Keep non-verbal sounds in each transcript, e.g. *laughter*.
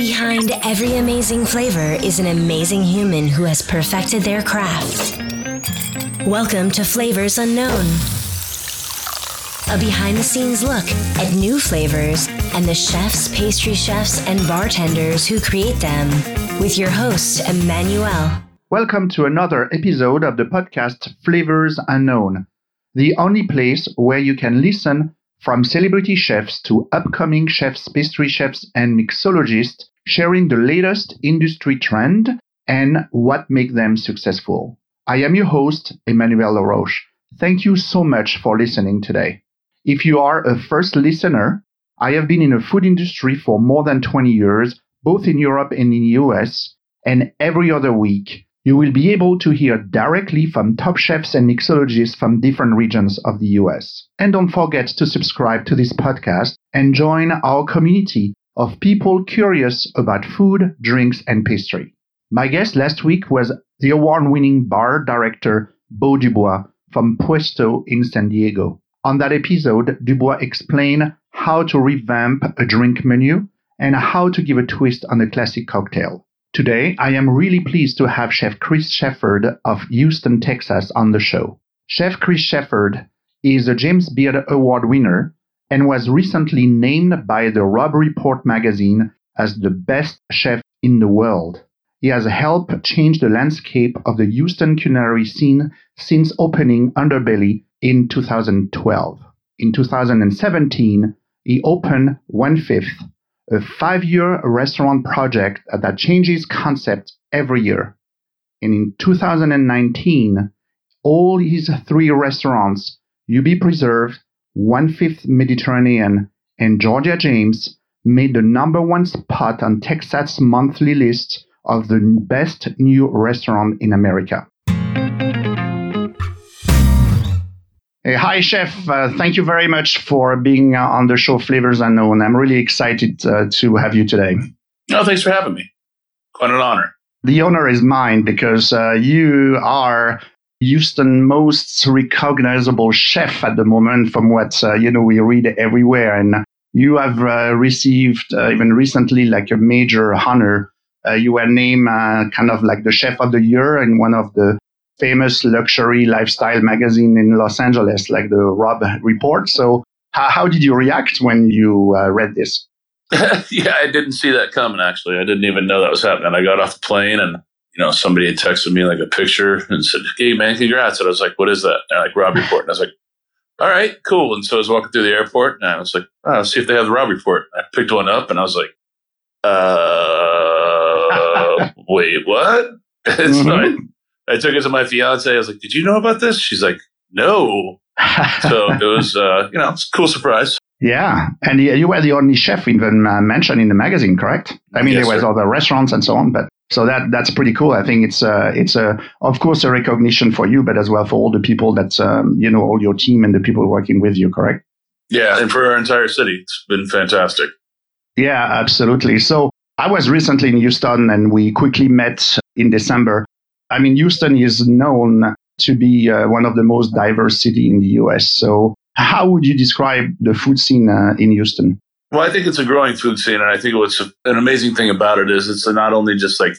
Behind every amazing flavor is an amazing human who has perfected their craft. Welcome to Flavors Unknown, a behind the scenes look at new flavors and the chefs, pastry chefs, and bartenders who create them. With your host, Emmanuel. Welcome to another episode of the podcast Flavors Unknown, the only place where you can listen from celebrity chefs to upcoming chefs, pastry chefs, and mixologists sharing the latest industry trend and what make them successful. I am your host, Emmanuel Laroche. Thank you so much for listening today. If you are a first listener, I have been in the food industry for more than 20 years, both in Europe and in the US, and every other week, you will be able to hear directly from top chefs and mixologists from different regions of the US. And don't forget to subscribe to this podcast and join our community of people curious about food, drinks, and pastry. My guest last week was the award winning bar director Beau Dubois from Puesto in San Diego. On that episode, Dubois explained how to revamp a drink menu and how to give a twist on a classic cocktail. Today, I am really pleased to have Chef Chris Shepherd of Houston, Texas on the show. Chef Chris Shepherd is a James Beard Award winner and was recently named by the Robb Report magazine as the best chef in the world. He has helped change the landscape of the Houston culinary scene since opening Underbelly in 2012. In 2017, he opened One Fifth, a five year restaurant project that changes concept every year. And in 2019, all his three restaurants, UB Preserved, One Fifth Mediterranean, and Georgia James, made the number one spot on Texas monthly list of the best new restaurant in America. Hey, hi, Chef. Uh, thank you very much for being uh, on the show Flavors Unknown. I'm really excited uh, to have you today. No, thanks for having me. Quite an honor. The honor is mine because uh, you are Houston's most recognizable chef at the moment from what, uh, you know, we read everywhere. And you have uh, received even recently like a major honor. you were named kind of like the chef of the year in one of the famous luxury lifestyle magazine in Los Angeles, like the Robb Report. So, how, how did you react when you uh, read this? *laughs* yeah, I didn't see that coming. Actually, I didn't even know that was happening. I got off the plane and you know somebody had texted me like a picture and said, "Hey man, congrats!" And I was like, "What is that?" And like Robb Report, and I was like, "All right, cool." And so I was walking through the airport and I was like, oh, "Let's see if they have the Robb Report." I picked one up and I was like, "Uh, *laughs* wait, what?" mm-hmm. I I took it to my fiance. I was like, "Did you know about this?" She's like, "No." so it was, uh, you know, it's a cool surprise. Yeah, and you were the only chef even uh, mentioned in the magazine, correct? I mean, yes, there was sir. other restaurants and so on, but so that that's pretty cool. I think it's uh, it's a of course a recognition for you, but as well for all the people that um, you know, all your team and the people working with you, correct? Yeah, and for our entire city, it's been fantastic. Yeah, absolutely. So I was recently in Houston, and we quickly met in December I mean, Houston is known to be uh, one of the most diverse city in the U.S. So, how would you describe the food scene uh, in Houston? Well, I think it's a growing food scene, and I think what's an amazing thing about it is it's not only just like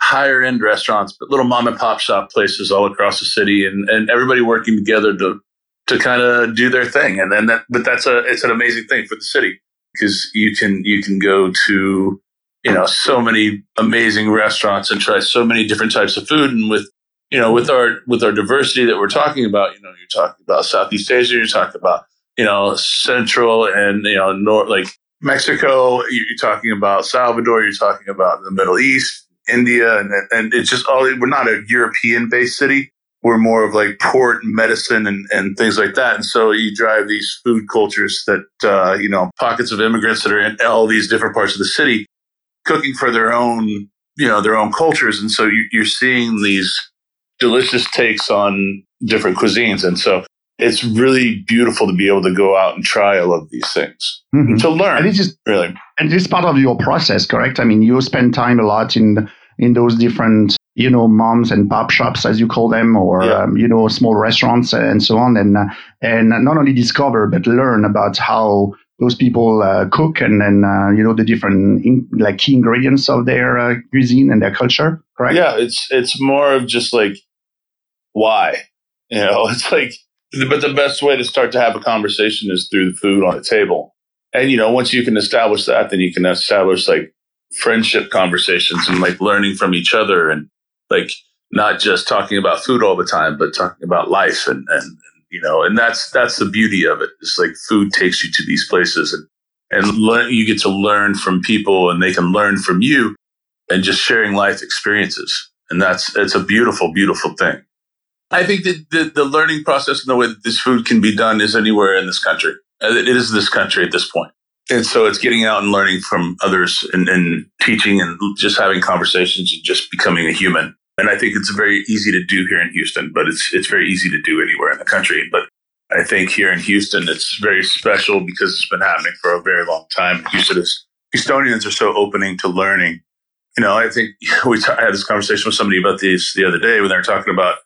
higher end restaurants, but little mom and pop shop places all across the city, and, and everybody working together to to kind of do their thing. And then that, but that's a it's an amazing thing for the city because you can you can go to you know so many amazing restaurants and try so many different types of food and with you know with our with our diversity that we're talking about you know you're talking about southeast asia you're talking about you know central and you know north like mexico you're talking about salvador you're talking about the middle east india and and it's just all we're not a european based city we're more of like port medicine and, and things like that. And so you drive these food cultures that, uh, you know, pockets of immigrants that are in all these different parts of the city cooking for their own, you know, their own cultures. And so you, are seeing these delicious takes on different cuisines. And so it's really beautiful to be able to go out and try all of these things mm-hmm. to learn. And it's just really, and it's part of your process, correct? I mean, you spend time a lot in in those different, you know, moms and pop shops, as you call them, or yeah. um, you know, small restaurants and so on, and uh, and not only discover but learn about how those people uh, cook and then uh, you know the different in, like key ingredients of their uh, cuisine and their culture correct yeah it's it's more of just like why you know *laughs* it's like but the best way to start to have a conversation is through the food on the table and you know once you can establish that then you can establish like friendship conversations and like learning from each other and like not just talking about food all the time but talking about life and and you know, and that's that's the beauty of it. It's like food takes you to these places, and and le- you get to learn from people, and they can learn from you, and just sharing life experiences, and that's it's a beautiful, beautiful thing. I think that the, the learning process and the way that this food can be done is anywhere in this country. Uh, it is this country at this point. And so it's getting out and learning from others and, and teaching and just having conversations and just becoming a human and I think it's very easy to do here in Houston, but it's it's very easy to do anywhere in the country. But I think here in Houston, it's very special because it's been happening for a very long time. Houston is Houstonians are so opening to learning. You know, I think *laughs* we t- I had this conversation with somebody about this the other day when they were talking about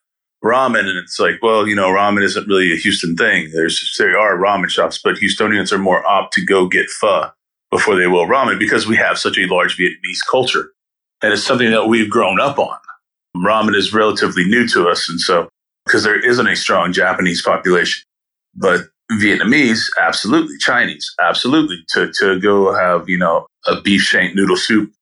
ramen, and it's like, well, you know, ramen isn't really a Houston thing. There's there are ramen shops, but Houstonians are more apt to go get pho before they will ramen because we have such a large Vietnamese culture, and it's something that we've grown up on ramen is relatively new to us. And so, because there isn't a strong Japanese population, but Vietnamese, absolutely. Chinese, absolutely. To, to go have, you know, a beef shank noodle soup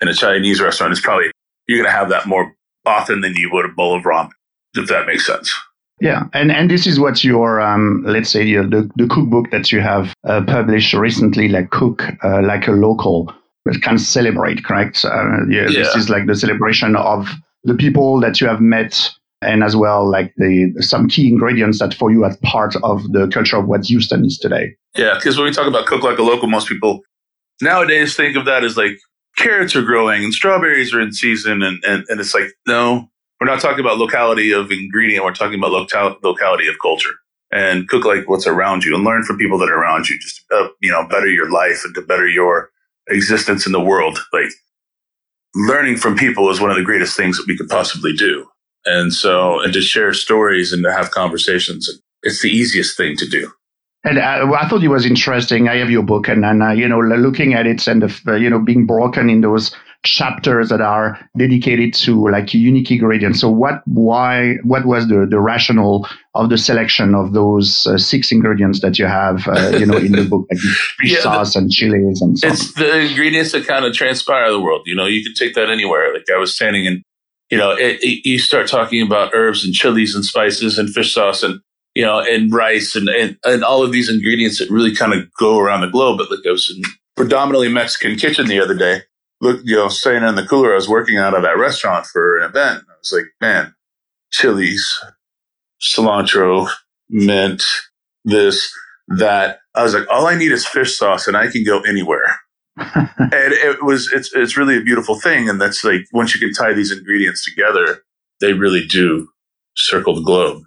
in a Chinese restaurant is probably, you're going to have that more often than you would a bowl of ramen, if that makes sense. Yeah, and and this is what your um, let's say your, the the cookbook that you have uh, published recently, like cook uh, like a local, but can celebrate, correct? Uh, yeah, yeah, this is like the celebration of the people that you have met and as well like the some key ingredients that for you are part of the culture of what Houston is today. Yeah, because when we talk about cook like a local, most people nowadays think of that as like carrots are growing and strawberries are in season, and and, and it's like no, we're not talking about locality of ingredient. We're talking about local, locality of culture. And cook like what's around you, and learn from people that are around you, just uh, you know better your life and to better your existence in the world. Like learning from people is one of the greatest things that we could possibly do. And so, and to share stories and to have conversations, it's the easiest thing to do. And uh, I thought it was interesting. I have your book, and, and uh, you know, looking at it and uh, you know, being broken in those chapters that are dedicated to like unique ingredients. So, what, why, what was the the rationale of the selection of those uh, six ingredients that you have, uh, you know, in the book, like *laughs* fish yeah, sauce and chilies and so It's the ingredients that kind of transpire the world. You know, you can take that anywhere. Like I was standing in, you know, it, it, you start talking about herbs and chilies and spices and fish sauce and you know, and rice and, and, and all of these ingredients that really kind of go around the globe. But like I was in predominantly Mexican kitchen the other day, look, you know, staying in the cooler I was working out of that restaurant for an event. I was like, man, chilies, cilantro, mint, this, that. I was like, all I need is fish sauce and I can go anywhere. *laughs* and it was, it's, it's really a beautiful thing. And that's like, once you can tie these ingredients together, they really do circle the globe.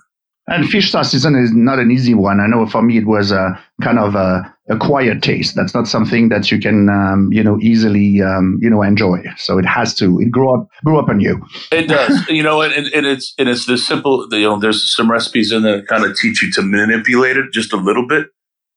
And fish sauce is not an easy one. I know for me it was a kind of a acquired taste. That's not something that you can, um, you know, easily, um, you know, enjoy. So it has to. It grew up, grew up on you. It does, *laughs* you know, and, and it's and it's this simple. You know, there's some recipes in there that kind of teach you to manipulate it just a little bit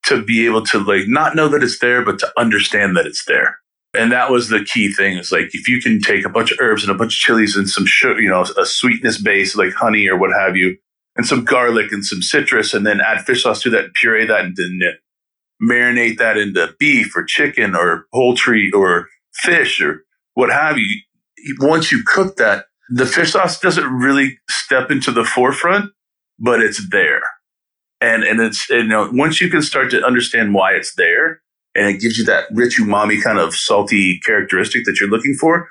to be able to like not know that it's there, but to understand that it's there. And that was the key thing. Is like if you can take a bunch of herbs and a bunch of chilies and some sugar, you know, a sweetness base like honey or what have you and some garlic and some citrus, and then add fish sauce to that puree that and then marinate that into beef or chicken or poultry or fish or what have you. Once you cook that, the fish sauce doesn't really step into the forefront, but it's there. And, and it's, you know, once you can start to understand why it's there and it gives you that rich umami kind of salty characteristic that you're looking for,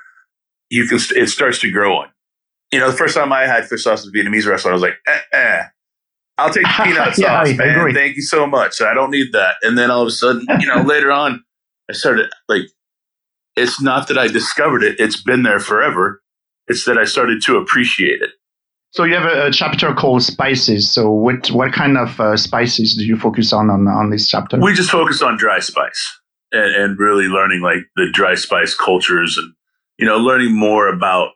you can, it starts to grow on you know, the first time I had fish sauce at a Vietnamese restaurant, I was like, eh, eh. I'll take the *laughs* peanut yeah, sauce, man. Thank you so much. I don't need that. And then all of a sudden, you know, *laughs* later on, I started like, it's not that I discovered it. It's been there forever. It's that I started to appreciate it. So you have a, a chapter called spices. So what what kind of uh, spices do you focus on, on on this chapter? We just focus on dry spice and, and really learning like the dry spice cultures and you know learning more about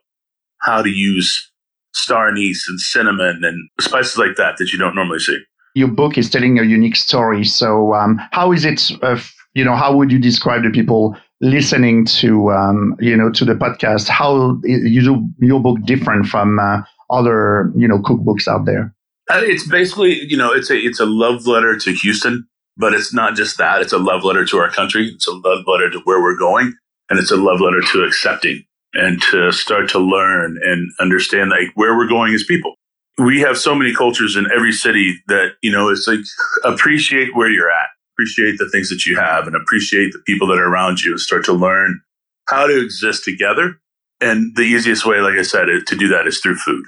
how to use star anise and cinnamon and spices like that that you don't normally see. Your book is telling a unique story. So, um, how is it uh, you know, how would you describe the people listening to, um, you know, to the podcast? How is your book different from uh, other, you know, cookbooks out there? Uh, it's basically, you know, it's a it's a love letter to Houston, but it's not just that. It's a love letter to our country. It's a love letter to where we're going, and it's a love letter to accepting and to start to learn and understand like where we're going as people. We have so many cultures in every city that, you know, it's like appreciate where you're at, appreciate the things that you have and appreciate the people that are around you and start to learn how to exist together. And the easiest way, like I said, to do that is through food.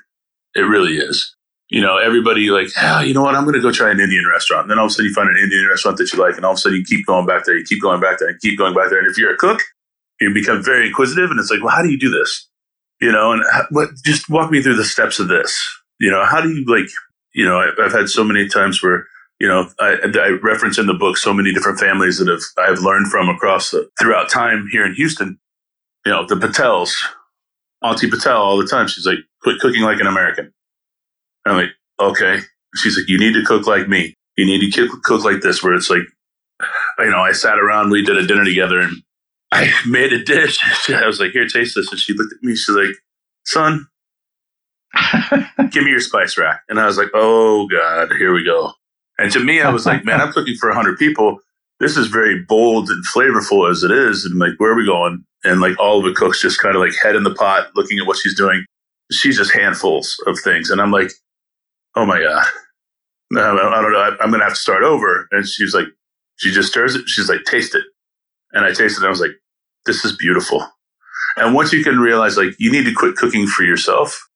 It really is. You know, everybody like, ah, you know what? I'm going to go try an Indian restaurant. And then all of a sudden you find an Indian restaurant that you like. And all of a sudden you keep going back there. You keep going back there and keep going back there. And if you're a cook, you become very inquisitive and it's like, well, how do you do this? You know, and what, just walk me through the steps of this. You know, how do you like, you know, I, I've had so many times where, you know, I, I, reference in the book so many different families that have I've learned from across the, throughout time here in Houston. You know, the Patels, Auntie Patel, all the time. She's like, quit cooking like an American. I'm like, okay. She's like, you need to cook like me. You need to cook like this, where it's like, you know, I sat around, we did a dinner together, and I made a dish. *laughs* I was like, here, taste this. And she looked at me. She's like, son, give me your spice rack. And I was like, oh God, here we go. And to me, I was like, man, I'm *laughs* cooking for 100 people. This is very bold and flavorful as it is. And like, where are we going? And like all of the cooks just kind of like head in the pot, looking at what she's doing. She's just handfuls of things. And I'm like, oh my God. I don't know. I'm going to have to start over. And she's like, she just stirs it. She's like, taste it. And I tasted it. And I was like, this is beautiful. And once you can realize like you need to quit cooking for yourself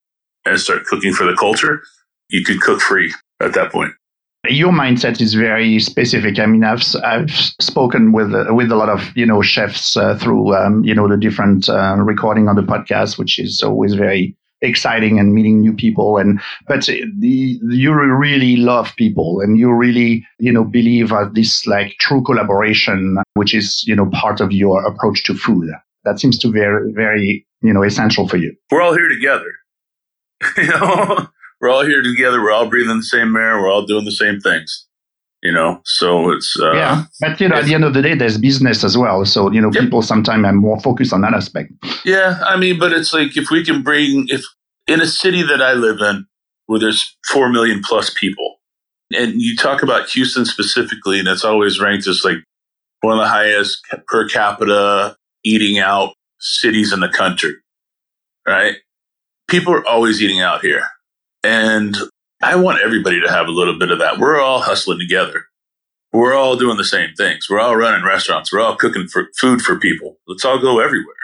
and start cooking for the culture, you can cook free at that point. Your mindset is very specific. I mean, I've I've spoken with uh, with a lot of you know chefs uh, through um, you know the different uh, recording on the podcast, which is always very exciting and meeting new people. And but the, you really love people and you really you know believe at this like true collaboration which is you know part of your approach to food. That seems to be very very you know essential for you. We're all here together. *laughs* You know? We're all here together. We're all breathing the same air. We're all doing the same things you know? So it's uh, yeah but you know at the end of the day there's business as well. So you know yep. people sometimes are more focused on that aspect. Yeah i mean but it's like if we can bring if in a city that i live in where there's 4 million plus people and you talk about houston specifically and it's always ranked as like one of the highest per capita eating out cities in the country right? People are always eating out here. And I want everybody to have a little bit of that. We're all hustling together. We're all doing the same things. We're all running restaurants. We're all cooking for food for people. Let's all go everywhere.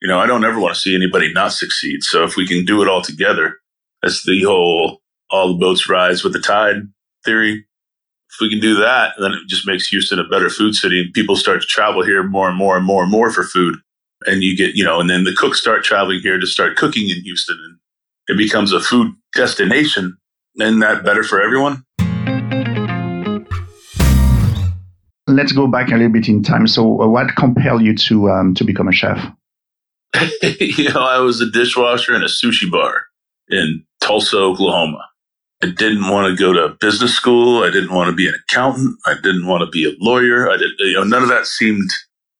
You know, I don't ever want to see anybody not succeed. So if we can do it all together, that's the whole all the boats rise with the tide theory. If we can do that, then it just makes Houston a better food city and people start to travel here more and more and more and more for food. And you get, you know, and then the cooks start traveling here to start cooking in Houston and it becomes a food destination isn't that better for everyone? Let's go back a little bit in time. So, uh, what compelled you to um, to become a chef? *laughs* you know, I was a dishwasher in a sushi bar in Tulsa, Oklahoma. I didn't want to go to business school. I didn't want to be an accountant. I didn't want to be a lawyer. I didn't, you know, none of that seemed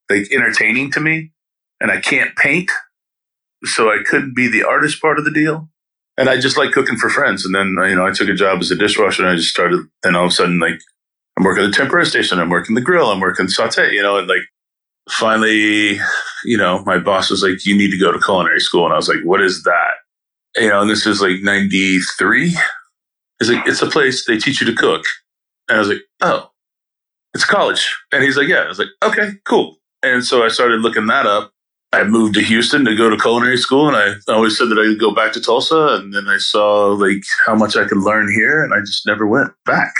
like entertaining to me. And I can't paint, so I couldn't be the artist part of the deal and I just like cooking for friends. And then, you know, I took a job as a dishwasher and I just started, then all of a sudden, like, I'm working at the tempura station, I'm working the grill, I'm working saute, you know, and like, finally, you know, my boss was like, you need to go to culinary school. And I was like, what is that? You know, and this is like 93. It's like, it's a place they teach you to cook. And I was like, oh, it's college. And he's like, yeah. I was like, okay, cool. And so I started looking that up I moved to Houston to go to culinary school, and I always said that I'd go back to Tulsa. And then I saw like how much I could learn here, and I just never went back.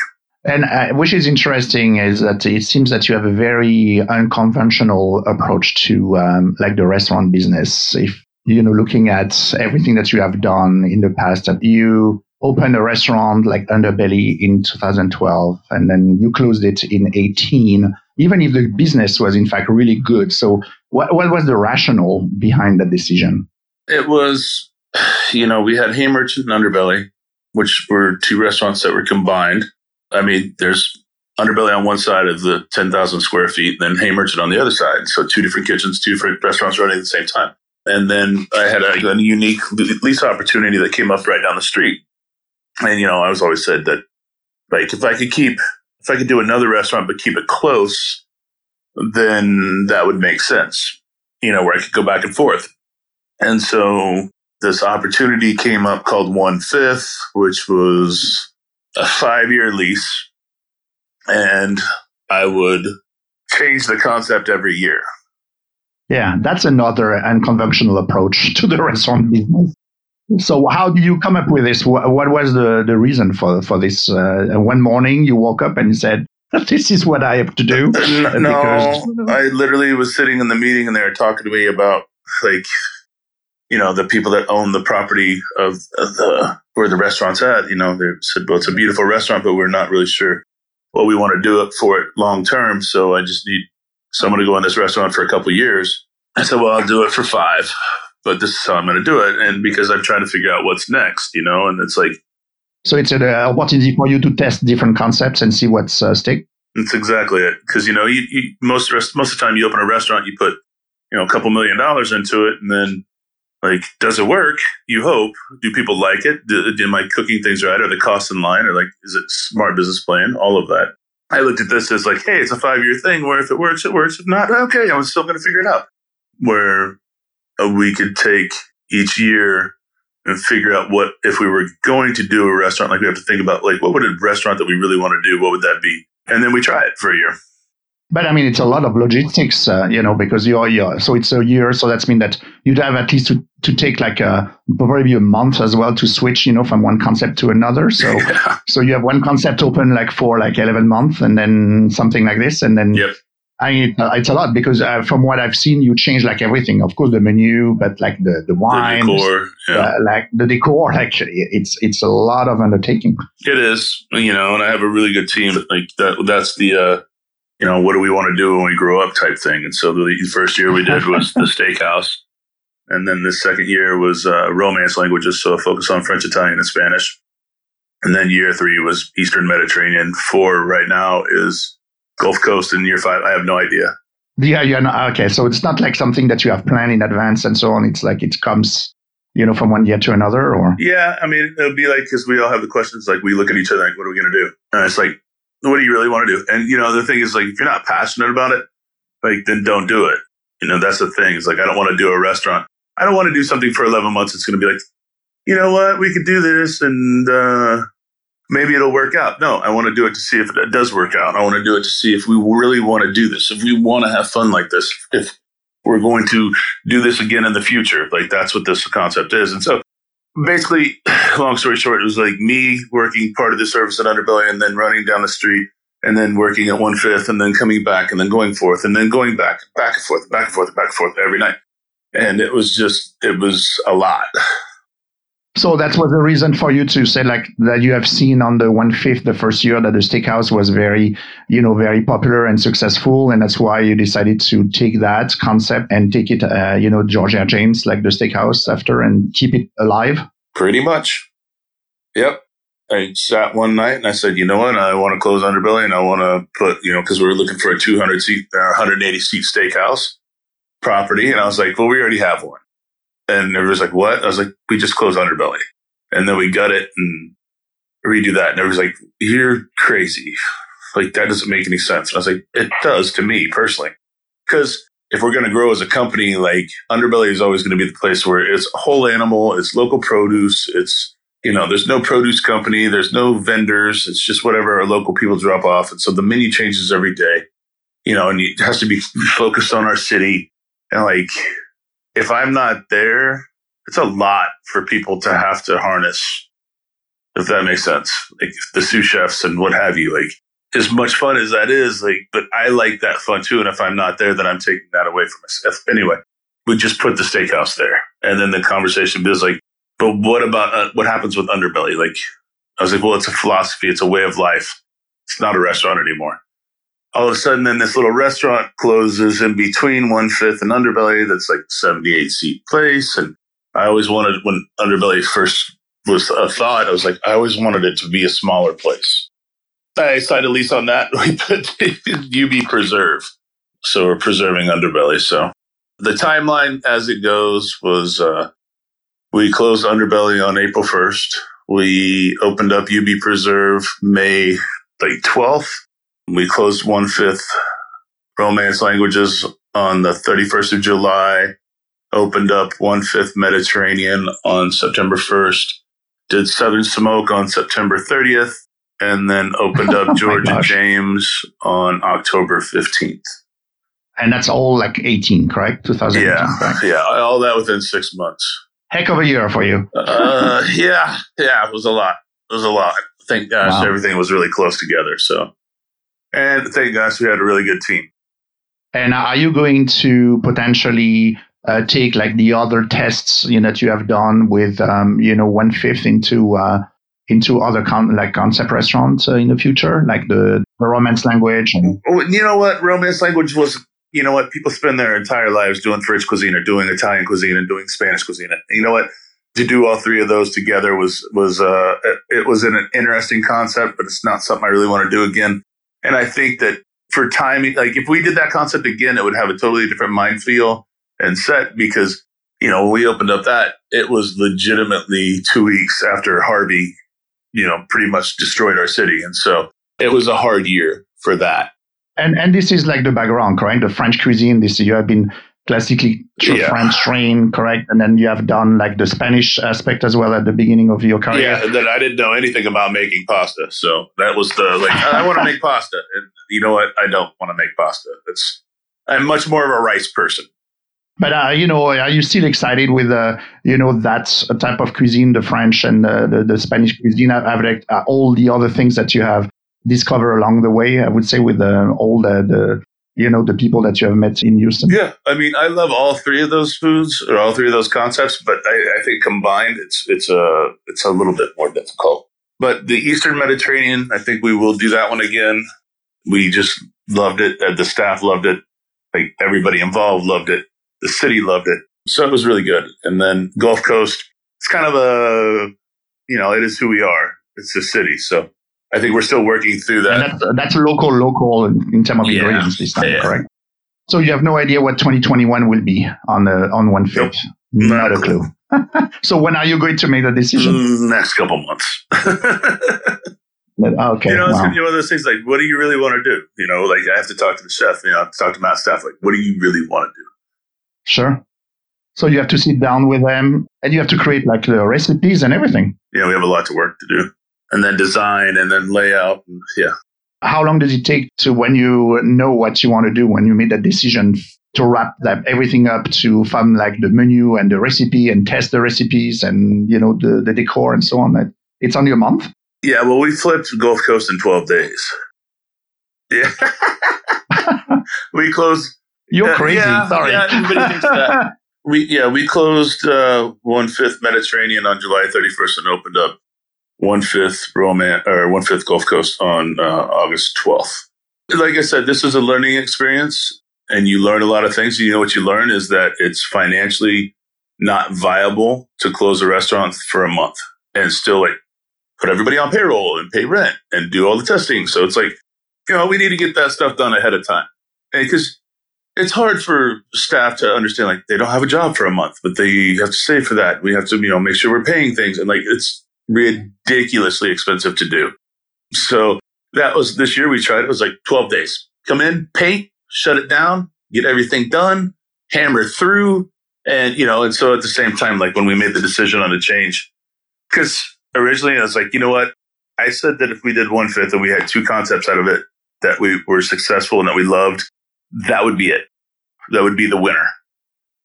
And uh, which is interesting is that it seems that you have a very unconventional approach to um, like the restaurant business. If you know, looking at everything that you have done in the past, that you opened a restaurant like Underbelly in 2012, and then you closed it in 18 even if the business was in fact really good. So, what, what was the rationale behind that decision? It was, you know, we had Hay Merchant and Underbelly, which were two restaurants that were combined. I mean, there's Underbelly on one side of the 10,000 square feet, and then Hay Merchant on the other side. So two different kitchens, two different restaurants running at the same time. And then I had a, a unique lease opportunity that came up right down the street. And, you know, I was always said that, like, if I could keep, if I could do another restaurant, but keep it close, then that would make sense, you know, where I could go back and forth. And so this opportunity came up called One Fifth, which was a five year lease and I would change the concept every year. Yeah, that's another unconventional approach to the restaurant business. So, how did you come up with this? What, was the, the reason for for this? Uh, one morning, you woke up and you said, *laughs* "This is what I have to do." *clears throat* No, because, I literally was sitting in the meeting and they were talking to me about like, you know, the people that own the property of, of the where the restaurant's at. You know, they said, "Well, it's a beautiful restaurant, but we're not really sure well, we want to do it for it long term. So I just need someone to go in this restaurant for a couple years. I said, well, I'll do it for five, but this is how I'm going to do it. And because I'm trying to figure out what's next, you know, and it's like. So it's an opportunity for you to test different concepts and see what's uh, stick. That's exactly it. Because, you know, you, you, most, rest, most of the time you open a restaurant, you put, you know, a couple million dollars into it and then like, does it work? You hope. Do people like it? Do, am I cooking things right? Are the costs in line? Or like, is it smart business plan? All of that. I looked at this as like, hey, it's a five year thing where if it works, it works. If not, okay, I'm still going to figure it out. Where uh, we could take each year and figure out what, if we were going to do a restaurant, like we have to think about like, what would a restaurant that we really want to do? What would that be? And then we try it for a year. But I mean, it's a lot of logistics, uh, you know, because you're, you're, so it's a year. So that's mean that you'd have at least to, to take like a, probably a month as well to switch, you know, from one concept to another. So, *laughs* yeah. so you have one concept open like for like 11 months and then something like this. And then yep. I mean, it's a lot because uh, from what I've seen, you change like everything. Of course, the menu, but like the the wine, yeah. uh, like the decor. *laughs* Like it's it's a lot of undertaking. It is, you know, and I have a really good team. Like that. That's the uh, you know, what do we want to do when we grow up type thing. And so the first year we did was the *laughs* steakhouse. And then the second year was uh, romance languages, so focus on French, Italian, and Spanish. And then year three was Eastern Mediterranean. Four right now is Gulf Coast, and year five, I have no idea. Yeah, yeah, no, okay. So it's not like something that you have planned in advance and so on. It's like it comes, you know, from one year to another, or yeah. I mean, it would be like because we all have the questions. Like we look at each other, like, what are we going to do? And it's like what do you really want to do? And you know, the thing is like if you're not passionate about it, like then don't do it. You know, that's the thing. It's like I don't want to do a restaurant. I don't want to do something for 11 months. It's going to be like, you know what, we could do this and uh, maybe it'll work out. No, I want to do it to see if it does work out. I want to do it to see if we really want to do this, if we want to have fun like this, if we're going to do this again in the future. Like that's what this concept is. And so basically, *clears throat* long story short, it was like me working part of the service at Underbelly and then running down the street and then working at one fifth and then coming back and then going forth and then going back, back and forth, back and forth, back and forth every night. And it was just, it was a lot. So that was the reason for you to say like that you have seen on the one fifth the first year that the steakhouse was very, you know, very popular and successful, and that's why you decided to take that concept and take it, uh, you know, Georgia James like the steakhouse after and keep it alive. Pretty much. Yep. I sat one night and I said, you know what? I want to close Underbelly and I want to put, you know, because we were looking for a 200 seat or 180 seat steakhouse property, and I was like, well, we already have one. And everybody's like, what? I was like, we just closed Underbelly. And then we gut it and redo that. And everybody's like, you're crazy. Like, that doesn't make any sense. And I was like, it does to me personally. Because if we're going to grow as a company, like Underbelly is always going to be the place where it's whole animal, it's local produce, it's, you know, there's no produce company, there's no vendors, it's just whatever our local people drop off. And so the menu changes every day, you know, and it has to be *laughs* focused on our city. And like, if I'm not there, it's a lot for people to have to harness, if that makes sense. Like the sous chefs and what have you. Like as much fun as that is, like, but I like that fun too. And if I'm not there, then I'm taking that away from myself. Anyway, we just put the steakhouse there. And then the conversation was like, but what about uh, what happens with Underbelly? Like, I was like, well, it's a philosophy. It's a way of life. It's not a restaurant anymore all of a sudden then this little restaurant closes in between one fifth and underbelly that's like 78 seat place and i always wanted when underbelly first was a thought i was like i always wanted it to be a smaller place I signed a lease on that. *laughs* We put UB Preserve. So we're preserving Underbelly. So the timeline as it goes was uh, we closed Underbelly on April 1st. We opened up UB Preserve May like 12th. We closed one fifth Romance Languages on the 31st of July. Opened up one fifth Mediterranean on September 1st. Did Southern Smoke on September 30th and then opened *laughs* up Georgia James on October 15th. And that's all like 18, correct? 2018, yeah, correct? Yeah, all that within six months. Heck of a year for you. uh, yeah, yeah, it was a lot. It was a lot. Thank gosh, wow. everything was really close together. So, and thank gosh, we had a really good team. And are you going to potentially uh, take like the other tests you know that you have done with um, you know one fifth into uh, into other con- like concept restaurants uh, in the future, like the, the romance language? And- oh, you know what, romance language was. You know what, people spend their entire lives doing French cuisine or doing Italian cuisine and doing Spanish cuisine. And you know what? To do all three of those together was was uh, it was an interesting concept, but it's not something I really want to do again. And I think that for timing, like if we did that concept again, it would have a totally different mind feel and set because you know when we opened up that it was legitimately two weeks after Harvey you know, pretty much destroyed our city. And so it was a hard year for that. And and this is like the background, correct? The French cuisine. This you have been classically yeah. French train, correct? And then you have done like the Spanish aspect as well at the beginning of your career. Yeah, and then I didn't know anything about making pasta, so that was the like I want to make pasta, and you know what? I don't want to make pasta. It's I'm much more of a rice person. But uh, you know, are you still excited with uh, you know that type of cuisine, the French and the, the, the Spanish cuisine? Have like uh, all the other things that you have discovered along the way? I would say with uh, all the, the you know the people that you have met in Houston. Yeah, I mean, I love all three of those foods or all three of those concepts, but I, I think combined, it's it's a it's a little bit more difficult. But the Eastern Mediterranean, I think we will do that one again. We just loved it. Uh, the staff loved it. Like everybody involved loved it the city loved it. So it was really good. And then Gulf Coast, it's kind of a, you know, it is who we are. It's a city. So I think we're still working through that. And that's, that's local, local in, terms of yeah. ingredients this time, yeah. correct? So you have no idea what 2021 will be on the on one fit. Nope. Not a clue. *laughs* so when are you going to make the decision? Mm, next couple months. *laughs* okay. You know, it's wow. one of those things like, what do you really want to do? You know, like I have to talk to the chef, you know, I have to talk to my staff, like, what do you really want to do? Sure. So you have to sit down with them and you have to create like the recipes and everything. Yeah, we have a lot to work to do. And then design and then layout. And, yeah. How long does it take to when you know what you want to do, when you made that decision to wrap that everything up to find like the menu and the recipe and test the recipes and, you know, the, the decor and so on? It's only a month? Yeah, well, we flipped Gulf Coast in 12 days. Yeah. *laughs* we closed you're crazy. Yeah, Sorry. Yeah. *laughs* We yeah we closed uh, one fifth Mediterranean on July 31st and opened up one fifth Roman or one fifth Gulf Coast on uh, August 12th. Like I said, this is a learning experience, and you learn a lot of things. You know what you learn is that it's financially not viable to close a restaurant for a month and still like put everybody on payroll and pay rent and do all the testing. So it's like you know we need to get that stuff done ahead of time, and because it's hard for staff to understand like they don't have a job for a month, but they have to save for that. We have to, you know, make sure we're paying things and like it's ridiculously expensive to do. So that was this year we tried. It was like 12 days. Come in, paint, shut it down, get everything done, hammer through. And, you know, and so at the same time, like when we made the decision on the change, because originally I was like, you know what? I said that if we did one fifth and we had two concepts out of it that we were successful and that we loved, that would be it. That would be the winner.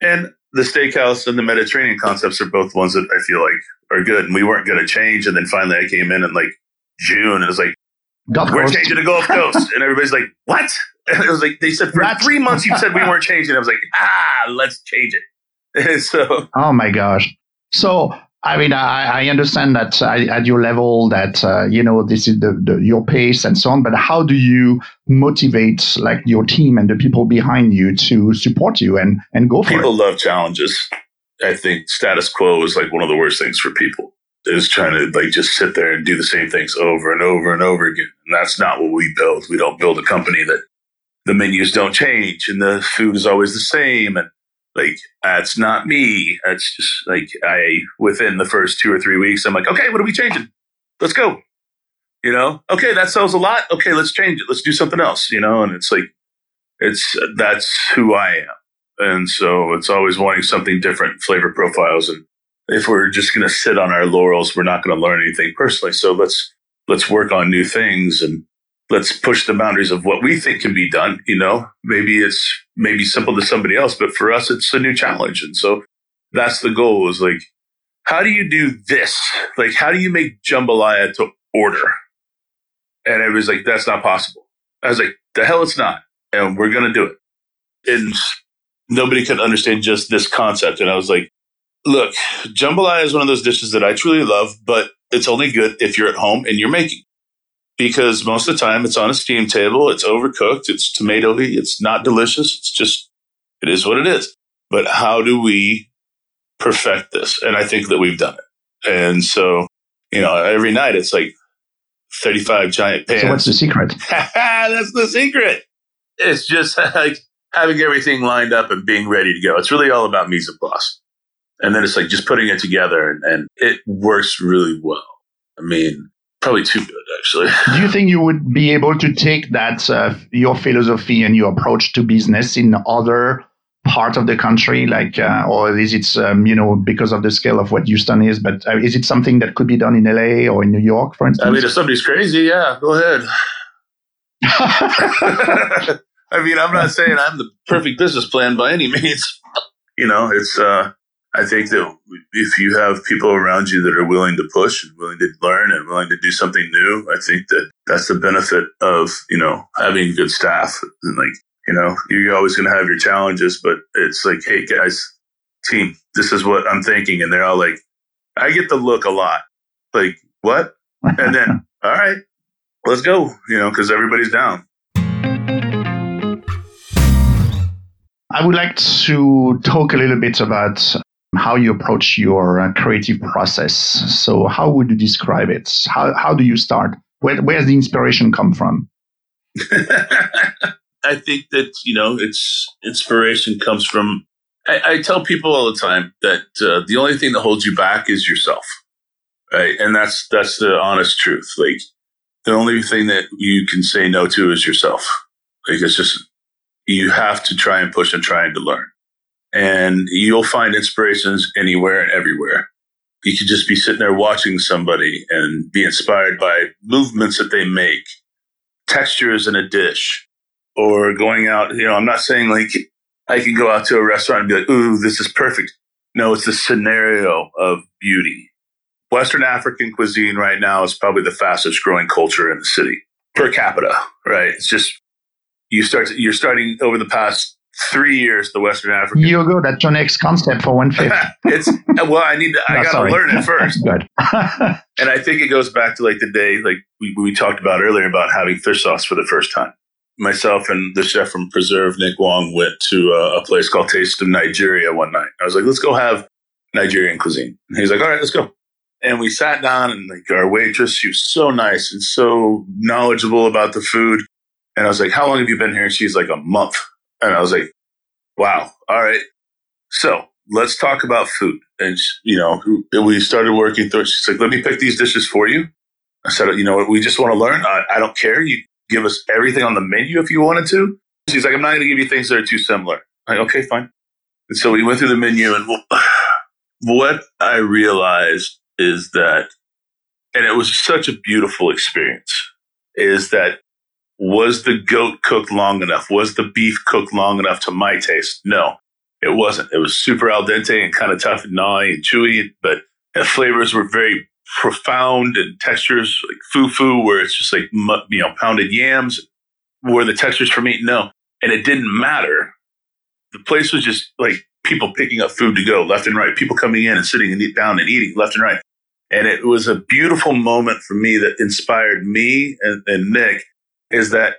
And the steakhouse and the Mediterranean concepts are both ones that I feel like are good. And we weren't going to change. And then finally I came in in like June and it was like, Gulf we're Coast. changing to Gulf Coast. *laughs* and everybody's like, what? *laughs* And it was like, they said for three months you said we *laughs* weren't changing. I was like, ah, let's change it. so, oh my gosh. So I mean, I, I understand that at your level that uh, you know this is the, the, your pace and so on. But how do you motivate like your team and the people behind you to support you and and go for people it? People love challenges. I think status quo is like one of the worst things for people. is trying to like just sit there and do the same things over and over and over again. And that's not what we build. We don't build a company that the menus don't change and the food is always the same. And like, that's not me. That's just like I, within the first two or three weeks, I'm like, okay, what are we changing? Let's go. You know, okay, that sells a lot. Okay, let's change it. Let's do something else, you know? And it's like, it's, that's who I am. And so it's always wanting something different, flavor profiles. And if we're just going to sit on our laurels, we're not going to learn anything personally. So let's, let's work on new things and let's push the boundaries of what we think can be done. You know, maybe it's maybe simple to somebody else, but for us, it's a new challenge. And so that's the goal is like, how do you do this? Like, how do you make jambalaya to order? And it was like, that's not possible. I was like, the hell it's not. And we're going to do it. And nobody could understand just this concept. And I was like, look, jambalaya is one of those dishes that I truly love, but it's only good if you're at home and you're making because most of the time it's on a steam table, it's overcooked, it's tomatoey, it's not delicious. It's just, it is what it is. But how do we perfect this? And I think that we've done it. And so, you know, every night it's like 35 giant pans. So what's the secret? *laughs* That's the secret. It's just *laughs* like having everything lined up and being ready to go. It's really all about mise en place. And then it's like just putting it together and, and it works really well. I mean, probably too good actually. Do you think you would be able to take that uh, your philosophy and your approach to business in other part of the country, like, uh, or is it um, you know because of the scale of what Houston is? But uh, is it something that could be done in LA or in New York, for instance? I mean, if somebody's crazy, yeah, go ahead. *laughs* *laughs* I mean, I'm not saying I'm the perfect business plan by any means. You know, it's uh, I think that if you have people around you that are willing to push and willing to learn and willing to do something new, I think that that's the benefit of, you know, having good staff. And like, you know, you're always going to have your challenges, but it's like, hey guys, team, this is what I'm thinking. And they're all like, I get the look a lot. Like, what? And then, *laughs* all right, let's go, you know, because everybody's down. I would like to talk a little bit about how you approach your uh, creative process. So, how would you describe it? How, how do you start? Where, where's the inspiration come from? *laughs* I think that, you know, it's inspiration comes from, I, I tell people all the time that uh, the only thing that holds you back is yourself. Right. And that's, that's the honest truth. Like the only thing that you can say no to is yourself. Like it's just, you have to try and push and trying to learn and you'll find inspirations anywhere and everywhere. You could just be sitting there watching somebody and be inspired by movements that they make, textures in a dish, or going out. You know, I'm not saying like I can go out to a restaurant and be like, ooh, this is perfect. No, it's the scenario of beauty. Western African cuisine right now is probably the fastest growing culture in the city per capita, right? It's just, you start, to, you're starting over the past three years the Western African. You go. That's your next concept for one fifth. *laughs* it's well, I need to. I no, got to learn it first. *laughs* Good. *laughs* and I think it goes back to like the day, like we, we talked about earlier about having fish sauce for the first time. Myself and the chef from Preserve, Nick Wong, went to a, a place called Taste of Nigeria one night. I was like, let's go have Nigerian cuisine. And he's like, all right, let's go. And we sat down and like our waitress, she was so nice and so knowledgeable about the food. And I was like, how long have you been here? she's like, a month. And I was like, wow, all right. So let's talk about food. And, you know, we started working through it. She's like, let me pick these dishes for you. I said, you know what? We just want to learn. I, I don't care. You give us everything on the menu if you wanted to. She's like, I'm not going to give you things that are too similar. I'm like, okay, fine. And so we went through the menu and *sighs* what I realized is that, and it was such a beautiful experience, is that was the goat cooked long enough? Was the beef cooked long enough to my taste? No, it wasn't. It was super al dente and kind of tough and gnarly and chewy, but the flavors were very profound and textures like fufu, where it's just like, you know, pounded yams. Were the textures for me? No. And it didn't matter. The place was just like people picking up food to go left and right, people coming in and sitting and down and eating left and right. And it was a beautiful moment for me that inspired me and, and Nick is that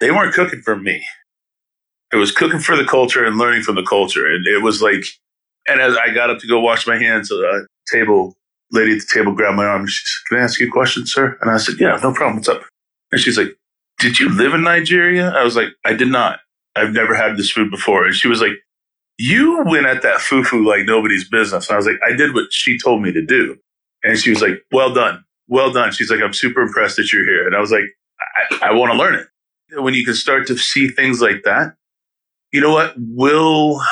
they weren't cooking for me. It was cooking for the culture and learning from the culture. And it was like, and as I got up to go wash my hands a table lady at the table grabbed my arm. She said, "Can I ask you a question, sir?" And I said, "Yeah, no problem. What's up?" And she's like, "Did you live in Nigeria?" I was like, "I did not. I've never had this food before." And she was like, "You went at that fufu like nobody's business." And I was like, "I did what she told me to do." And she was like, "Well done, well done." She's like, "I'm super impressed that you're here." And I was like, "I, I want to learn it." When you can start to see things like that, you know what? Will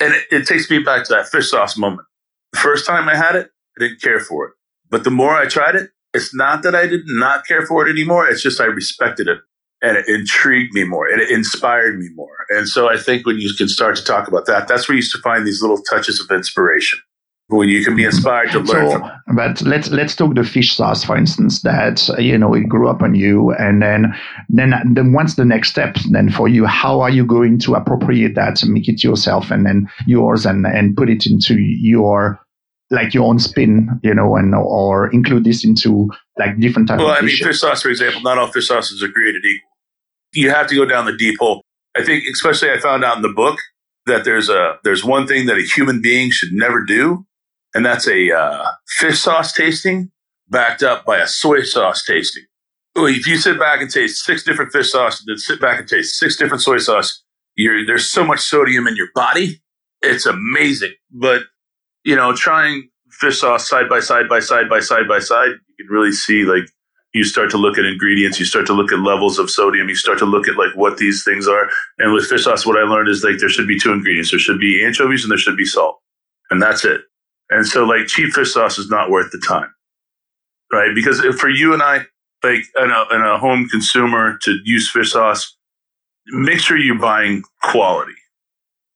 and it, it takes me back to that fish sauce moment. The first time I had it, I didn't care for it. But the more I tried it, it's not that I did not care for it anymore. It's just I respected it and it intrigued me more and it inspired me more. And so I think when you can start to talk about that, that's where you used to find these little touches of inspiration when you can be inspired to learn so, from. But let's let's talk the fish sauce, for instance. That you know it grew up on you, and then then then what's the next step then for you? How are you going to appropriate that, and make it yourself, and then yours, and and put it into your like your own spin, you know, and or include this into like different types. Well, of I mean, fish sauce, for example, not all fish sauces are created equal. You have to go down the deep hole. I think, especially, I found out in the book that there's a there's one thing that a human being should never do, and that's a uh, fish sauce tasting backed up by a soy sauce tasting. If you sit back and taste six different fish sauce, then sit back and taste six different soy sauce, you're, there's so much sodium in your body. It's amazing. But, you know, trying fish sauce side by side by side by side by side, you can really see like you start to look at ingredients, you start to look at levels of sodium, you start to look at like what these things are. And with fish sauce, what I learned is like there should be two ingredients. There should be anchovies and there should be salt. And that's it. And so like cheap fish sauce is not worth the time. Right? Because for you and I, like and a, and a home consumer to use fish sauce, make sure you're buying quality.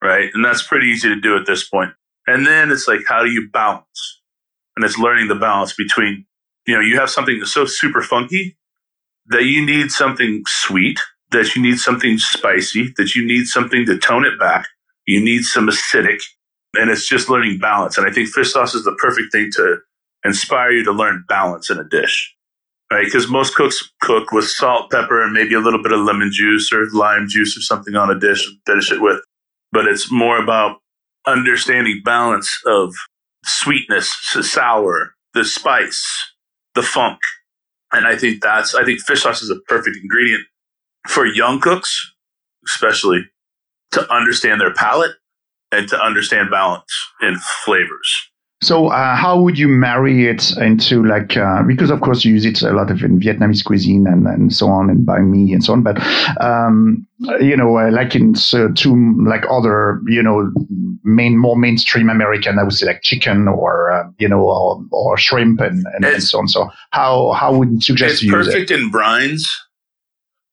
Right? And that's pretty easy to do at this point. And then it's like, how do you balance? And it's learning the balance between, you know, you have something that's so super funky that you need something sweet, that you need something spicy, that you need something to tone it back. You need some acidic. And it's just learning balance. And I think fish sauce is the perfect thing to inspire you to learn balance in a dish. Right? Because most cooks cook with salt, pepper, and maybe a little bit of lemon juice or lime juice or something on a dish finish it with. But it's more about understanding balance of sweetness, s- sour, the spice, the funk. And I think that's, I think fish sauce is a perfect ingredient for young cooks, especially to understand their palate and to understand balance in flavors. So, uh, how would you marry it into like uh, because of course you use it a lot of in Vietnamese cuisine and, and so on and by me and so on, but um, you know uh, like in so to like other you know main more mainstream American I would say like chicken or uh, you know or, or shrimp and, and, and so on. So how how would you suggest It's to use it? perfect in brines.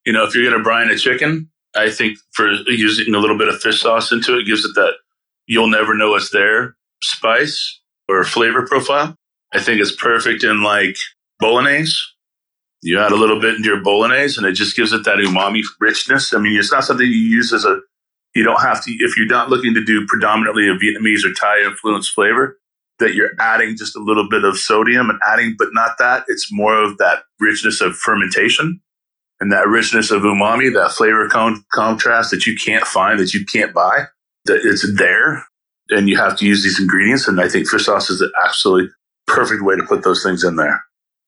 You know, if you're going to brine a chicken, I think for using a little bit of fish sauce into it gives it that you'll never know it's there spice or flavor profile. I think it's perfect in like bolognese. You add a little bit into your bolognese and it just gives it that umami richness. I mean, it's not something you use as a, you don't have to, if you're not looking to do predominantly a Vietnamese or Thai influenced flavor, that you're adding just a little bit of sodium and adding, but not that. It's more of that richness of fermentation and that richness of umami, that flavor con- contrast that you can't find, that you can't buy, that it's there and you have to use these ingredients. And I think fish sauce is an absolutely perfect way to put those things in there.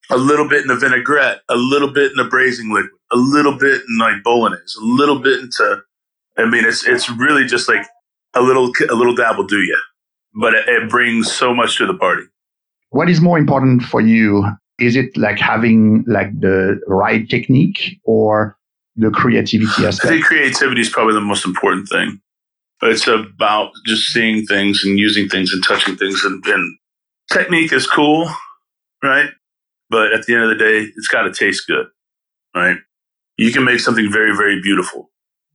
A little bit in the vinaigrette, a little bit in the braising liquid, a little bit in like bolognese, a little bit into, I mean, it's, it's really just like a little, a little dab will do you, but it, it brings so much to the party. What is more important for you? Is it like having like the right technique or the creativity aspect? I think creativity is probably the most important thing. It's about just seeing things and using things and touching things. And, and technique is cool, right? But at the end of the day, it's got to taste good, right? You can make something very, very beautiful,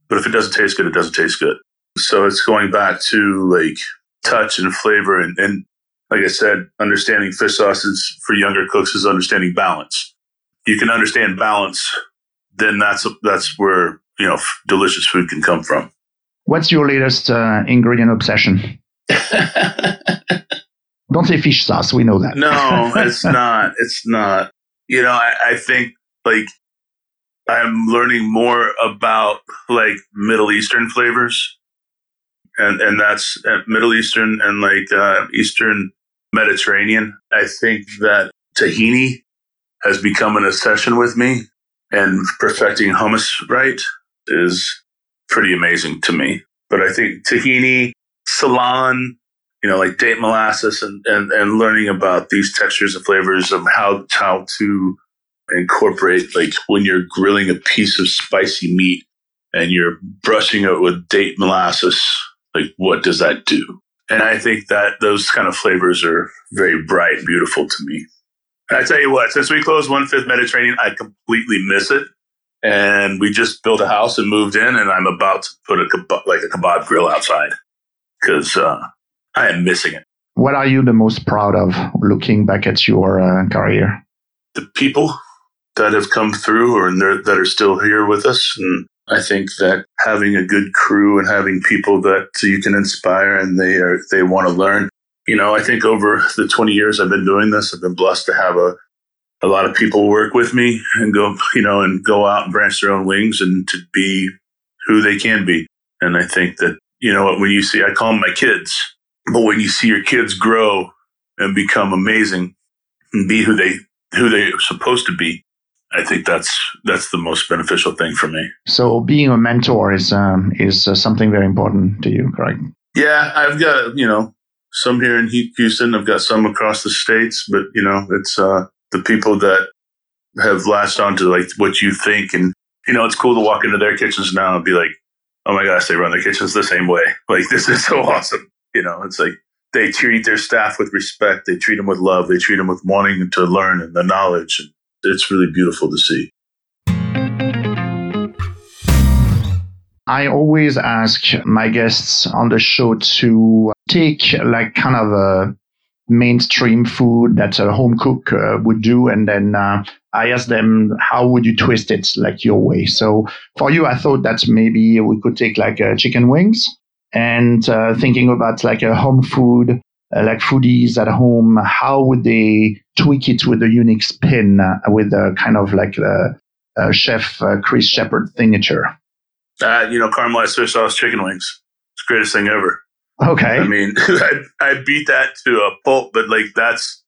but if it doesn't taste good, it doesn't taste good. So it's going back to like touch and flavor. And, and like I said, understanding fish sauces for younger cooks is understanding balance. You can understand balance, then that's, that's where, you know, delicious food can come from. What's your latest uh, ingredient obsession? *laughs* Don't say fish sauce. We know that. no, *laughs* it's not. It's not. You know, I, I think like I'm learning more about like Middle Eastern flavors, and and that's uh, Middle Eastern and like uh, Eastern Mediterranean. I think that tahini has become an obsession with me and perfecting hummus right is pretty amazing to me. But I think tahini, silan, you know, like date molasses and, and, and learning about these textures and flavors of how, how to incorporate, like when you're grilling a piece of spicy meat and you're brushing it with date molasses, like what does that do? And I think that those kind of flavors are very bright and beautiful to me. And I tell you what, since we closed One Fifth Mediterranean, I completely miss it. And we just built a house and moved in, and I'm about to put a kebab, like a kebab grill outside because uh, I am missing it. What are you the most proud of looking back at your uh, career? The people that have come through or that are still here with us. And I think that having a good crew and having people that you can inspire and they are, they want to learn. You know, I think over the 20 years I've been doing this, I've been blessed to have a, a lot of people work with me and go, you know, and go out and branch their own wings and to be who they can be. And I think that, you know, when you see, I call them my kids, but when you see your kids grow and become amazing and be who they, who they're supposed to be, I think that's that's the most beneficial thing for me. So being a mentor is um, is uh, something very important to you, correct? Yeah, I've got you know some here in Houston. I've got some across the states, but you know it's uh, the people that have latched onto like what you think, and you know it's cool to walk into their kitchens now and be like, oh my gosh, they run their kitchens the same way. *laughs* Like this is so *laughs* awesome. You know, it's like they treat their staff with respect. They treat them with love. They treat them with wanting to learn and the knowledge. It's really beautiful to see. I always ask my guests on the show to take like kind of a mainstream food that a home cook uh, would do and then uh, i asked them how would you twist it like your way so for you i thought that maybe we could take like uh, chicken wings and uh, thinking about like a home food uh, like foodies at home, how would they tweak it with a unique spin uh, with a kind of like the uh, chef Chris Shepherd signature? You know, caramelized fish sauce chicken wings. It's the greatest thing ever. Okay. I mean, *laughs* I, I beat that to a pulp, but like that's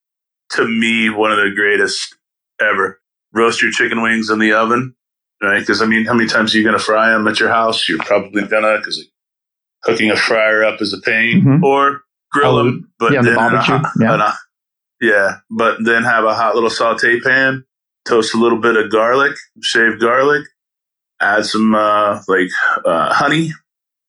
to me one of the greatest ever. Roast your chicken wings in the oven, right? Because I mean, how many times are you going to fry them at your house? You're probably gonna because like, hooking a fryer up is a pain, mm-hmm. or grill them, but yeah, then the barbecue. A, yeah. A, yeah, but then have a hot little saute pan, toast a little bit of garlic, shaved garlic, add some uh, like uh, honey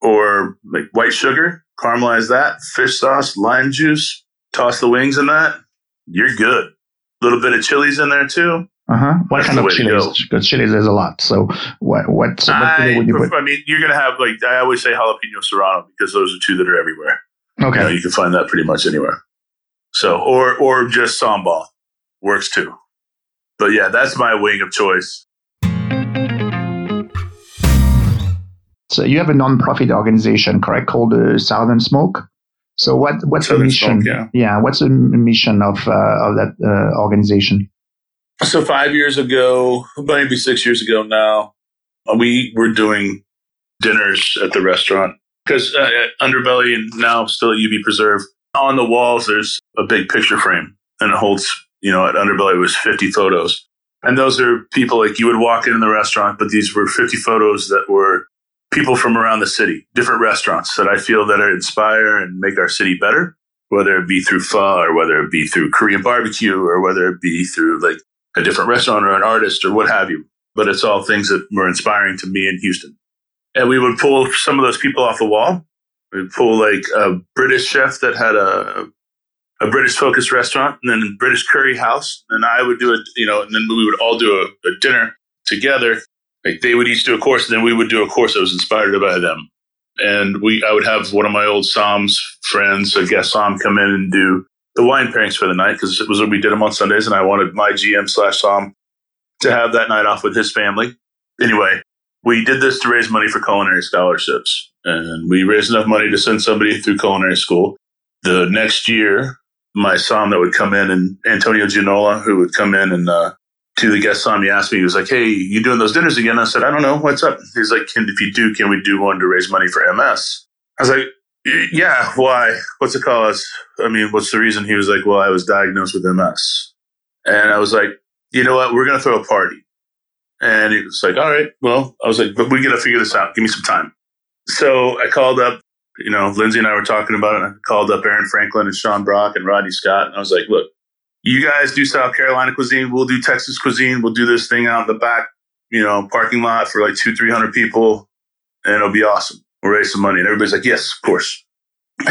or like white sugar, caramelize that, fish sauce, lime juice, toss the wings in that. You're good. A little bit of chilies in there too. Uh huh. What That's kind of chilies? Because chilies there's a lot. So what what, so what I, would you put? I mean, you're gonna have like I always say jalapeno serrano because those are two that are everywhere. Okay. You, know, you can find that pretty much anywhere. So, or, or just sambal works too. But yeah, that's my wing of choice. So you have a non-profit organization, correct, called the Southern Smoke. So what what's Southern the mission? Smoke, yeah. yeah, what's the mission of uh, of that uh, organization? So five years ago, maybe six years ago now, we were doing dinners at the restaurant because uh, Underbelly and now still at UB Preserve, on the walls there's a big picture frame, and it holds you know at Underbelly it was 50 photos, and those are people like you would walk in the restaurant, but these were 50 photos that were people from around the city, different restaurants that I feel that are inspire and make our city better, whether it be through pho or whether it be through Korean barbecue or whether it be through like a different restaurant or an artist or what have you. But it's all things that were inspiring to me in Houston and we would pull some of those people off the wall. We'd pull like a British chef that had a a British focused restaurant, and then British curry house. And I would do it, you know, and then we would all do a, a dinner together. Like they would each do a course, and then we would do a course that was inspired by them. And we, I would have one of my old somms friends, a guest somm, come in and do the wine pairings for the night because it was what we did them on Sundays, and I wanted my GM slash somm to have that night off with his family. Anyway, we did this to raise money for culinary scholarships. And we raised enough money to send somebody through culinary school. The next year, my somm that would come in and Antonio Gianola, who would come in and uh, to the guest somm, he asked me, he was like, Hey, you doing those dinners again? I said, I don't know. What's up? He's like, Can If you do, can we do one to raise money for MS? I was like, Yeah, why? What's the cause? I mean, what's the reason? He was like, well, I was diagnosed with MS. And I was like, you know what? We're going to throw a party. And he was like, all right, well, I was like, but we got to figure this out. Give me some time. So I called up, you know, Lindsay and I were talking about it. I called up Aaron Franklin and Sean Brock and Rodney Scott. And I was like, look, you guys do South Carolina cuisine. We'll do Texas cuisine. We'll do this thing out in the back, you know, parking lot for like two, 300 people. And it'll be awesome. We'll raise some money. And everybody's like, yes, of course. *laughs*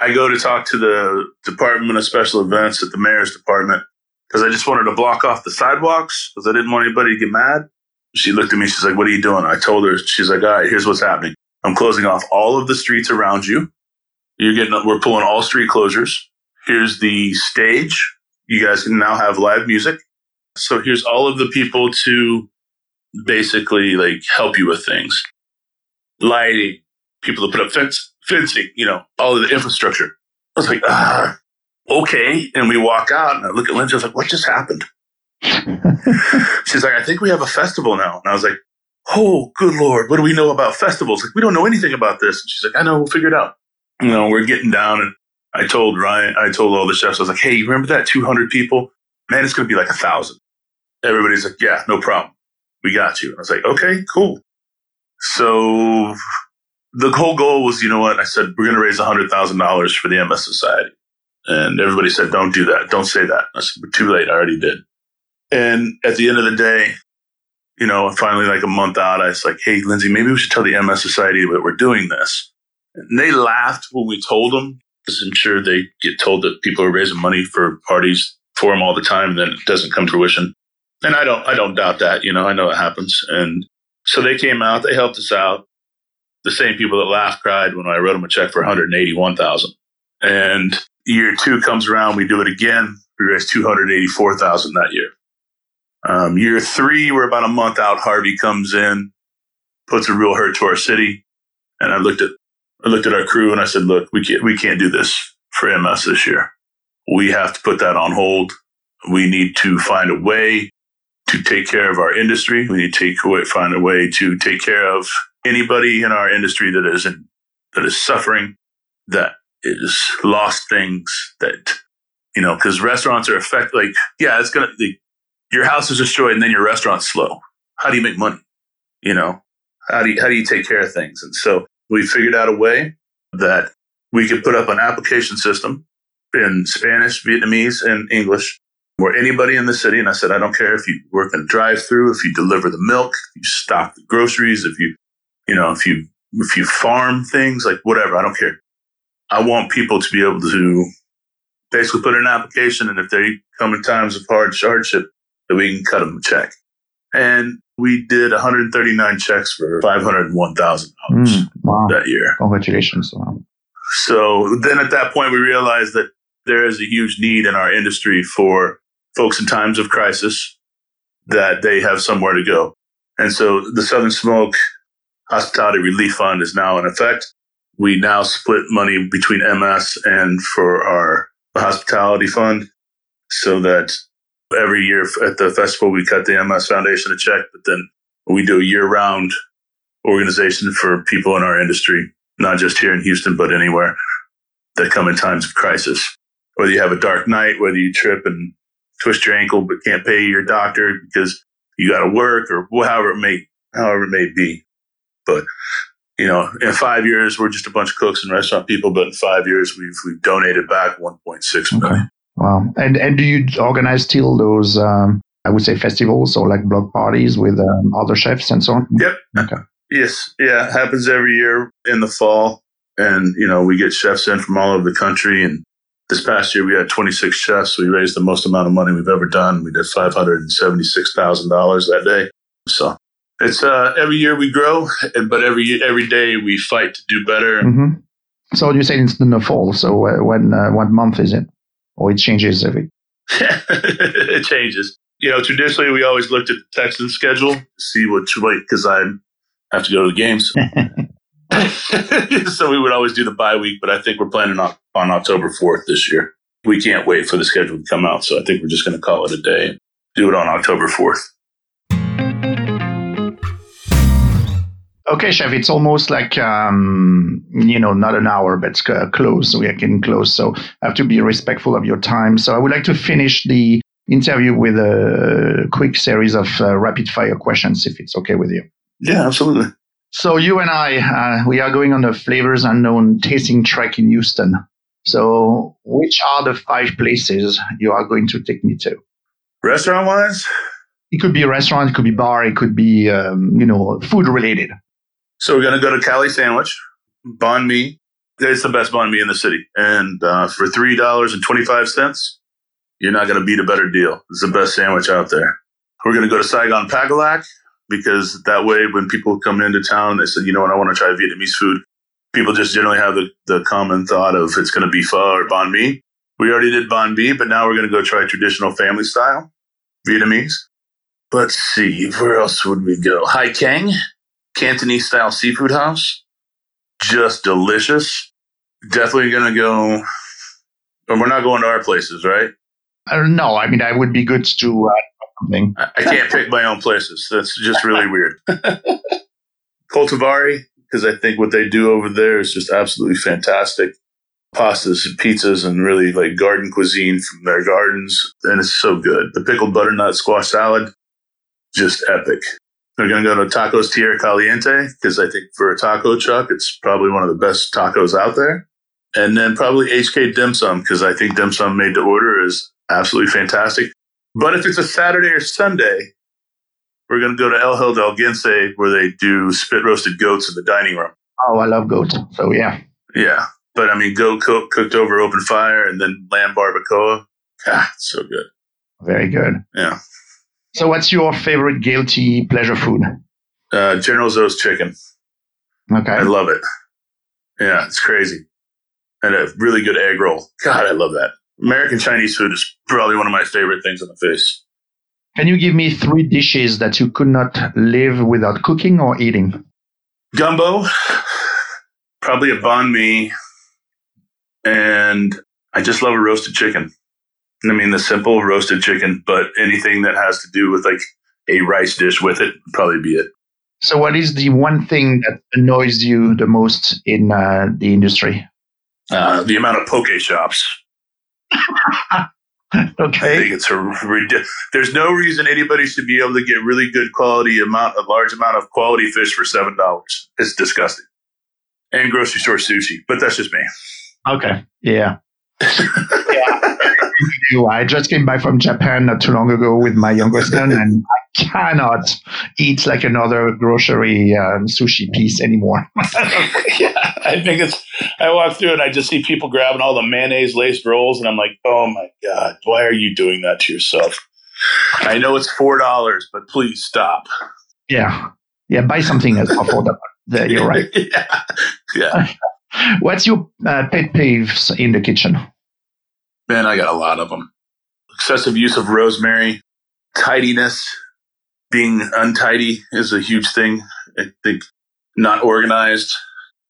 I go to talk to the Department of Special Events at the mayor's department because I just wanted to block off the sidewalks because I didn't want anybody to get mad. She looked at me. She's like, what are you doing? I told her, she's like, all right, here's what's happening. I'm closing off all of the streets around you. You're getting, we're pulling all street closures. Here's the stage. You guys can now have live music. So here's all of the people to basically like help you with things. Lighting, people to put up fence, fencing, you know, all of the infrastructure. I was like, ah, okay. And we walk out and I look at Lindsay. I was like, what just happened? *laughs* She's like, I think we have a festival now. And I was like, oh, good Lord, what do we know about festivals? Like, we don't know anything about this. And she's like, I know, we'll figure it out. You know, we're getting down and I told Ryan, I told all the chefs, I was like, hey, you remember that 200 people? Man, it's going to be like a thousand. Everybody's like, yeah, no problem. We got you. And I was like, okay, cool. So the whole goal was, you know what? I said, we're going to raise $100,000 for the MS Society. And everybody said, don't do that. Don't say that. I said, too late. I already did. And at the end of the day, you know, finally, like a month out, I was like, hey, Lindsay, maybe we should tell the MS Society that we're doing this. And they laughed when we told them, because I'm sure they get told that people are raising money for parties for them all the time, and then it doesn't come to fruition. And I don't, I don't doubt that. You know, I know it happens. And so they came out, they helped us out. The same people that laughed cried when I wrote them a check for 181,000. And year two comes around, we do it again. We raised 284,000 that year. Um, year three, we're about a month out. Harvey comes in, puts a real hurt to our city. And I looked at, I looked at our crew and I said, look, we can't, we can't do this for MS this year. We have to put that on hold. We need to find a way to take care of our industry. We need to take away, find a way to take care of anybody in our industry that is in, that is suffering, that is lost things that, you know, because restaurants are affected. Like, yeah, it's going to, your house is destroyed and then your restaurant's slow. How do you make money? You know, how do you, how do you take care of things? And so we figured out a way that we could put up an application system in Spanish, Vietnamese, and English where anybody in the city, and I said, I don't care if you work in a drive through, if you deliver the milk, if you stock the groceries, if you, you know, if you, if you farm things, like whatever, I don't care. I want people to be able to basically put in an application. And if they come in times of hard hardship, that we can cut them a check. And we did 139 checks for $501,000 mm, wow. that year. Congratulations. So then at that point, we realized that there is a huge need in our industry for folks in times of crisis that they have somewhere to go. And so the Southern Smoke Hospitality Relief Fund is now in effect. We now split money between MS and for our hospitality fund so that every year at the festival, we cut the MS Foundation a check, but then we do a year round organization for people in our industry, not just here in Houston, but anywhere that come in times of crisis. Whether you have a dark night, whether you trip and twist your ankle but can't pay your doctor because you got to work or however it may however it may be. But you know, in five years, we're just a bunch of cooks and restaurant people, but in five years, we've we've donated back 1.6 million. Okay. Wow. And and do you organize still those? Um, I would say festivals or like block parties with um, other chefs and so on. Yep. Okay. Yes. Yeah. Happens every year in the fall, and you know we get chefs in from all over the country. And this past year we had 26 chefs. We raised the most amount of money we've ever done. We did 576 thousand dollars that day. So it's uh, every year we grow, but every every day we fight to do better. Mm-hmm. So you say it's in the fall. So uh, when uh, what month is it? Or it changes every? *laughs* it changes. You know, traditionally we always looked at the Texan schedule to see which way because I have to go to the games. *laughs* *laughs* so we would always do the bye week, but I think we're planning on, on October 4th this year. We can't wait for the schedule to come out. So I think we're just going to call it a day. Do it on October 4th. Okay, chef, it's almost like um, you know, not an hour, but it's uh, close. We are getting close, so I have to be respectful of your time. So I would like to finish the interview with a quick series of uh, rapid fire questions, if it's okay with you. Yeah, absolutely. So you and I, uh, we are going on a flavors unknown tasting trek in Houston. So which are the five places you are going to take me to? Restaurant wise, it could be a restaurant, it could be bar, it could be um, you know food related. So we're gonna go to Cali Sandwich, banh mi. It's the best banh mi in the city, and uh, for three dollars and twenty five cents, you're not gonna beat a better deal. It's the best sandwich out there. We're gonna go to Saigon Pagolac because that way, when people come into town, they say, you know what, I want to try Vietnamese food. People just generally have the, the common thought of it's going to be pho or banh mi. We already did banh mi, but now we're going to go try traditional family style Vietnamese. Let's see, where else would we go? Hai Kang, Cantonese style seafood house. Just delicious. Definitely going to go. But we're not going to our places, right? I don't know. I mean, I would be good to uh, something. I, I can't pick my own places. That's just really weird. *laughs* Coltivare, because I think what they do over there is just absolutely fantastic. Pastas, and pizzas, and really like garden cuisine from their gardens. And it's so good. The pickled butternut squash salad, just epic. We're going to go to Tacos Tierra Caliente because I think for a taco truck, it's probably one of the best tacos out there. And then probably HK Dim Sum because I think dim sum made to order is absolutely fantastic. But if it's a Saturday or Sunday, we're going to go to El Hidalguense where they do spit roasted goats in the dining room. Oh, I love goats. So yeah. Yeah. But I mean, goat cook, cooked over open fire and then lamb barbacoa. Ah, so good. Very good. Yeah. So what's your favorite guilty pleasure food? Uh, General Tso's chicken. Okay. I love it. Yeah, it's crazy. And a really good egg roll. God, I love that. American Chinese food is probably one of my favorite things on the face. Can you give me three dishes that you could not live without cooking or eating? Gumbo, probably a banh mi, and I just love a roasted chicken. I mean, the simple roasted chicken, but anything that has to do with like a rice dish with it probably be it. So, what is the one thing that annoys you the most in uh, the industry? Uh, the amount of poke shops. *laughs* okay. I think it's a ridiculous. There's no reason anybody should be able to get really good quality amount, a large amount of quality fish for seven dollars. It's disgusting. And grocery store sushi, but that's just me. Okay. Yeah. yeah. *laughs* I just came back from Japan not too long ago with my youngest son, and I cannot eat like another grocery um, sushi piece anymore. yeah, *laughs* *laughs* I think it's. I walk through and I just see people grabbing all the mayonnaise laced rolls, and I'm like, oh my god, why are you doing that to yourself? I know it's four dollars, but please stop. Yeah, yeah, buy something that's affordable. *laughs* You're right. yeah. yeah. What's your uh, pet peeves in the kitchen? Man, I got a lot of them. Excessive use of rosemary, tidiness, being untidy is a huge thing. I think not organized,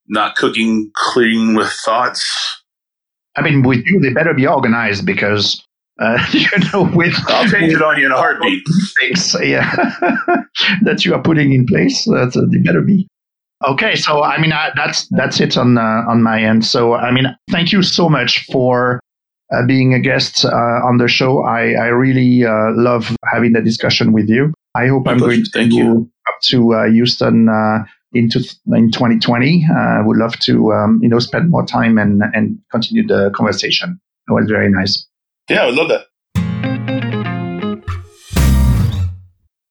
not cooking clean with thoughts. I mean, with you, they better be organized because uh, *laughs* you know, with I'll change it on you in a heartbeat. Things, yeah, *laughs* that you are putting in place. That's uh, they better be. Okay, so I mean, I, that's that's it on uh, on my end. So I mean, thank you so much for uh, being a guest uh, on the show. I, I really uh, love having the discussion with you. I hope My I'm pleasure. going to Thank you. up to uh, Houston uh, into in 2020. I would love to um, you know spend more time and and continue the conversation. It was very nice. Yeah, I love that.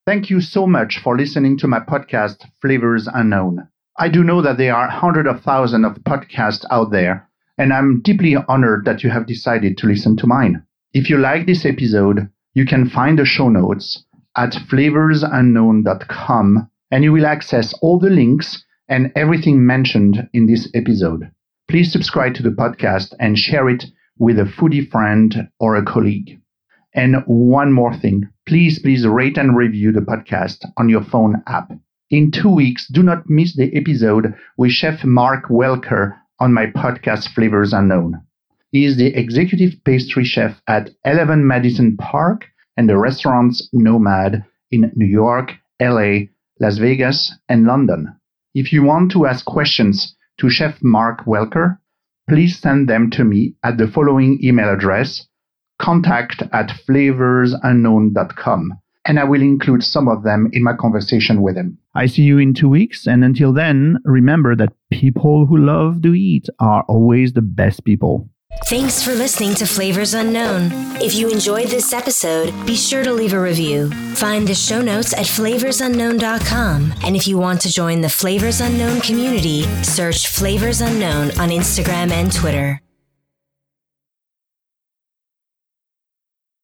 Thank you so much for listening to my podcast, Flavors Unknown. I do know that there are hundreds of thousands of podcasts out there, and I'm deeply honored that you have decided to listen to mine. If you like this episode, you can find the show notes at flavorsunknown.com and you will access all the links and everything mentioned in this episode. Please subscribe to the podcast and share it with a foodie friend or a colleague. And one more thing, please, please rate and review the podcast on your phone app. In two weeks, do not miss the episode with Chef Mark Welker on my podcast Flavors Unknown. He is the executive pastry chef at 11 Madison Park and the restaurants Nomad in New York, LA, Las Vegas, and London. If you want to ask questions to Chef Mark Welker, please send them to me at the following email address contact at flavorsunknown.com and I will include some of them in my conversation with him. I see you in two weeks, and until then, remember that people who love to eat are always the best people. Thanks for listening to Flavors Unknown. If you enjoyed this episode, be sure to leave a review. Find the show notes at flavorsunknown.com. And if you want to join the Flavors Unknown community, search Flavors Unknown on Instagram and Twitter.